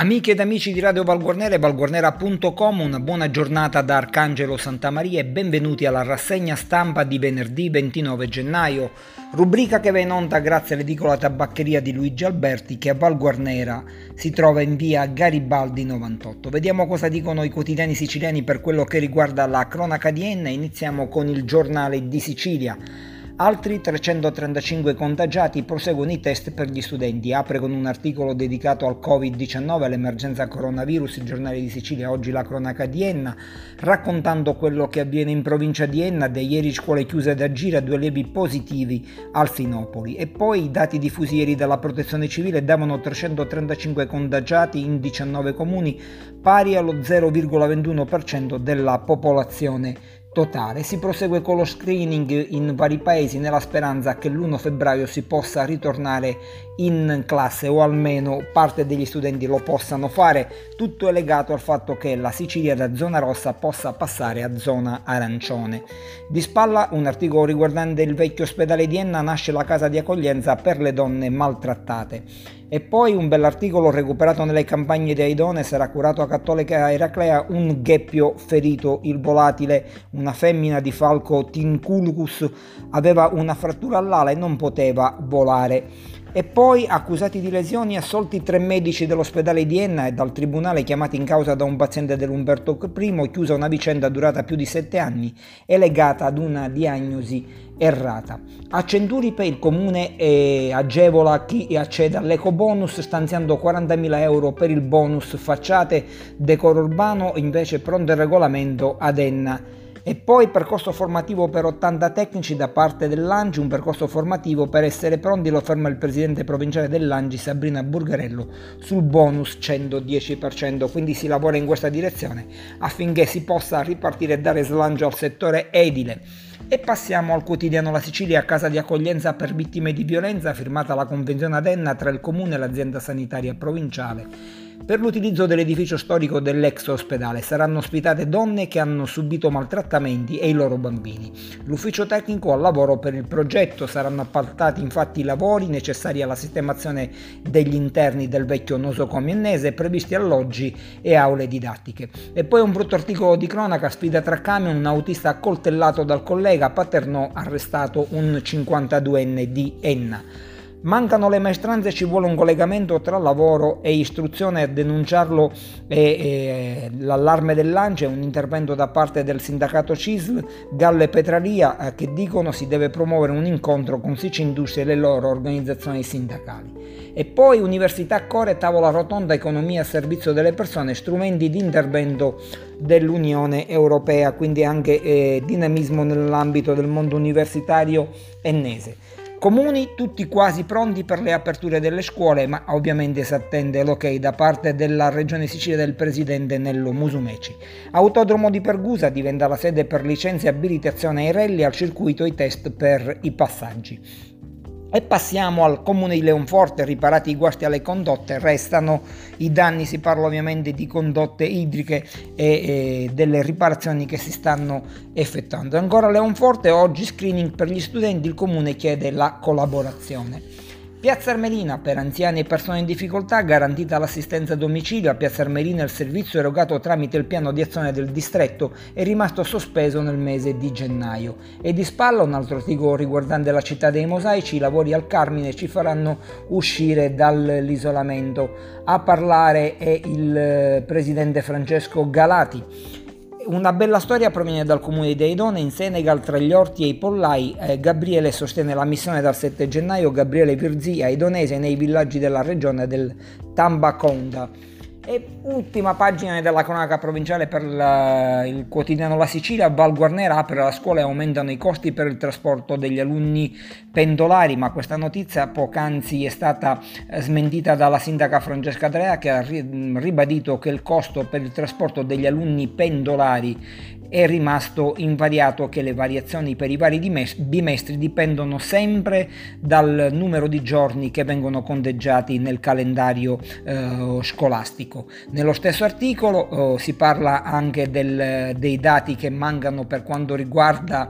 Amiche ed amici di Radio Valguarnera e valguarnera.com, una buona giornata da Arcangelo Santa Maria e benvenuti alla rassegna stampa di venerdì 29 gennaio, rubrica che va in onda grazie all'edicola tabaccheria di Luigi Alberti che a Valguarnera si trova in via Garibaldi 98. Vediamo cosa dicono i quotidiani siciliani per quello che riguarda la cronaca di Enna, iniziamo con il giornale di Sicilia. Altri 335 contagiati proseguono i test per gli studenti. Apre con un articolo dedicato al Covid-19, all'emergenza coronavirus, il giornale di Sicilia, oggi la cronaca di Enna, raccontando quello che avviene in provincia di Enna, da ieri scuole chiuse da gira, due allevi positivi al Finopoli. E poi i dati diffusi ieri dalla protezione civile davano 335 contagiati in 19 comuni, pari allo 0,21% della popolazione totale. Si prosegue con lo screening in vari paesi nella speranza che l'1 febbraio si possa ritornare in classe o almeno parte degli studenti lo possano fare. Tutto è legato al fatto che la Sicilia da zona rossa possa passare a zona arancione. Di spalla un articolo riguardante il vecchio ospedale di Enna nasce la casa di accoglienza per le donne maltrattate. E poi un bell'articolo recuperato nelle campagne di Aidone sarà curato a Cattolica Eraclea un gheppio ferito, il volatile, una femmina di falco Tinculcus aveva una frattura all'ala e non poteva volare. E poi accusati di lesioni assolti tre medici dell'ospedale di Enna e dal tribunale chiamati in causa da un paziente dell'Umberto I, chiusa una vicenda durata più di sette anni e legata ad una diagnosi errata. A Centuripe il comune eh, agevola chi accede all'ecobonus stanziando 40.000 euro per il bonus facciate decoro urbano, invece pronto il regolamento ad Enna. E poi percorso formativo per 80 tecnici da parte dell'Angi, un percorso formativo per essere pronti, lo ferma il presidente provinciale dell'Angi Sabrina Burgarello sul bonus 110%, quindi si lavora in questa direzione affinché si possa ripartire e dare slancio al settore edile. E passiamo al quotidiano La Sicilia, casa di accoglienza per vittime di violenza, firmata la convenzione adenna tra il comune e l'azienda sanitaria provinciale per l'utilizzo dell'edificio storico dell'ex ospedale saranno ospitate donne che hanno subito maltrattamenti e i loro bambini. L'ufficio tecnico al lavoro per il progetto saranno appaltati infatti i lavori necessari alla sistemazione degli interni del vecchio nosocomio ennese, previsti alloggi e aule didattiche. E poi un brutto articolo di cronaca, sfida tra camion, un autista accoltellato dal collega, Paternò arrestato un 52enne di Enna. Mancano le maestranze, ci vuole un collegamento tra lavoro e istruzione. A denunciarlo è, è l'allarme dell'ANCE, un intervento da parte del sindacato CISL, Gallo e Petralia, eh, che dicono si deve promuovere un incontro con Sici Industria e le loro organizzazioni sindacali. E poi Università Core, tavola rotonda, economia a servizio delle persone, strumenti di intervento dell'Unione Europea, quindi anche eh, dinamismo nell'ambito del mondo universitario ennese. Comuni tutti quasi pronti per le aperture delle scuole, ma ovviamente si attende l'ok da parte della Regione Sicilia del presidente Nello Musumeci. Autodromo di Pergusa diventa la sede per licenze e abilitazione ai rally al circuito i test per i passaggi. E passiamo al comune di Leonforte, riparati i guasti alle condotte, restano i danni, si parla ovviamente di condotte idriche e, e delle riparazioni che si stanno effettuando. Ancora Leonforte, oggi screening per gli studenti, il comune chiede la collaborazione. Piazza Armerina per anziani e persone in difficoltà garantita l'assistenza a domicilio. A Piazza Armerina il servizio erogato tramite il piano di azione del distretto è rimasto sospeso nel mese di gennaio. E di spalla un altro articolo riguardante la città dei mosaici, i lavori al Carmine ci faranno uscire dall'isolamento. A parlare è il eh, presidente Francesco Galati. Una bella storia proviene dal comune di Eidone in Senegal tra gli orti e i pollai. Eh, Gabriele sostiene la missione dal 7 gennaio, Gabriele Virzia, Eidonese nei villaggi della regione del Tambaconda. E ultima pagina della cronaca provinciale per la, il quotidiano La Sicilia, Val Guarnera apre la scuola e aumentano i costi per il trasporto degli alunni pendolari, ma questa notizia poc'anzi è stata eh, smentita dalla sindaca Francesca Drea che ha ribadito che il costo per il trasporto degli alunni pendolari è rimasto invariato che le variazioni per i vari bimestri dipendono sempre dal numero di giorni che vengono conteggiati nel calendario eh, scolastico. Scolastico. Nello stesso articolo oh, si parla anche del, dei dati che mancano per quanto riguarda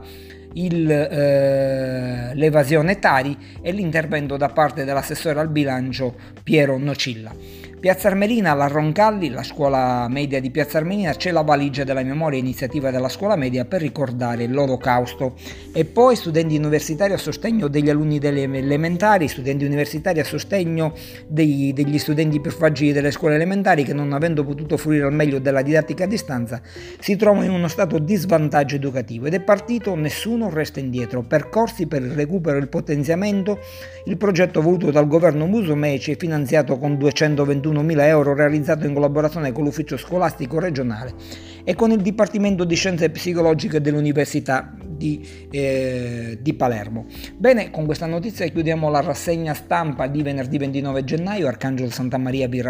il, eh, l'evasione Tari e l'intervento da parte dell'assessore al bilancio Piero Nocilla. Piazza Armerina, la Roncalli, la scuola media di Piazza Armerina, c'è la valigia della memoria iniziativa della scuola media per ricordare l'olocausto. E poi studenti universitari a sostegno degli alunni delle elementari, studenti universitari a sostegno dei, degli studenti più fragili delle scuole elementari che non avendo potuto fruire al meglio della didattica a distanza si trovano in uno stato di svantaggio educativo. Ed è partito Nessuno resta indietro, percorsi per il recupero e il potenziamento, il progetto voluto dal governo Musumeci e finanziato con 221 21.000 euro realizzato in collaborazione con l'ufficio scolastico regionale e con il Dipartimento di Scienze Psicologiche dell'Università di, eh, di, Palermo. Bene, con questa notizia chiudiamo la rassegna stampa di venerdì 29 gennaio. Arcangelo Santa Maria vi,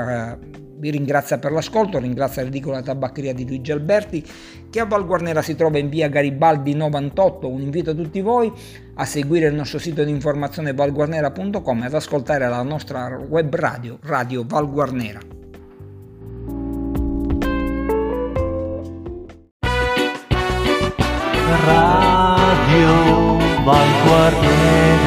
vi ringrazia per l'ascolto, ringrazia l'edicola tabaccheria di Luigi Alberti che a Val Guarnera si trova in via Garibaldi 98. Un invito a tutti voi a seguire il nostro sito di informazione valguarnera.com e ad ascoltare la nostra web radio, Radio Val Guarnera. Radio Val Guarnera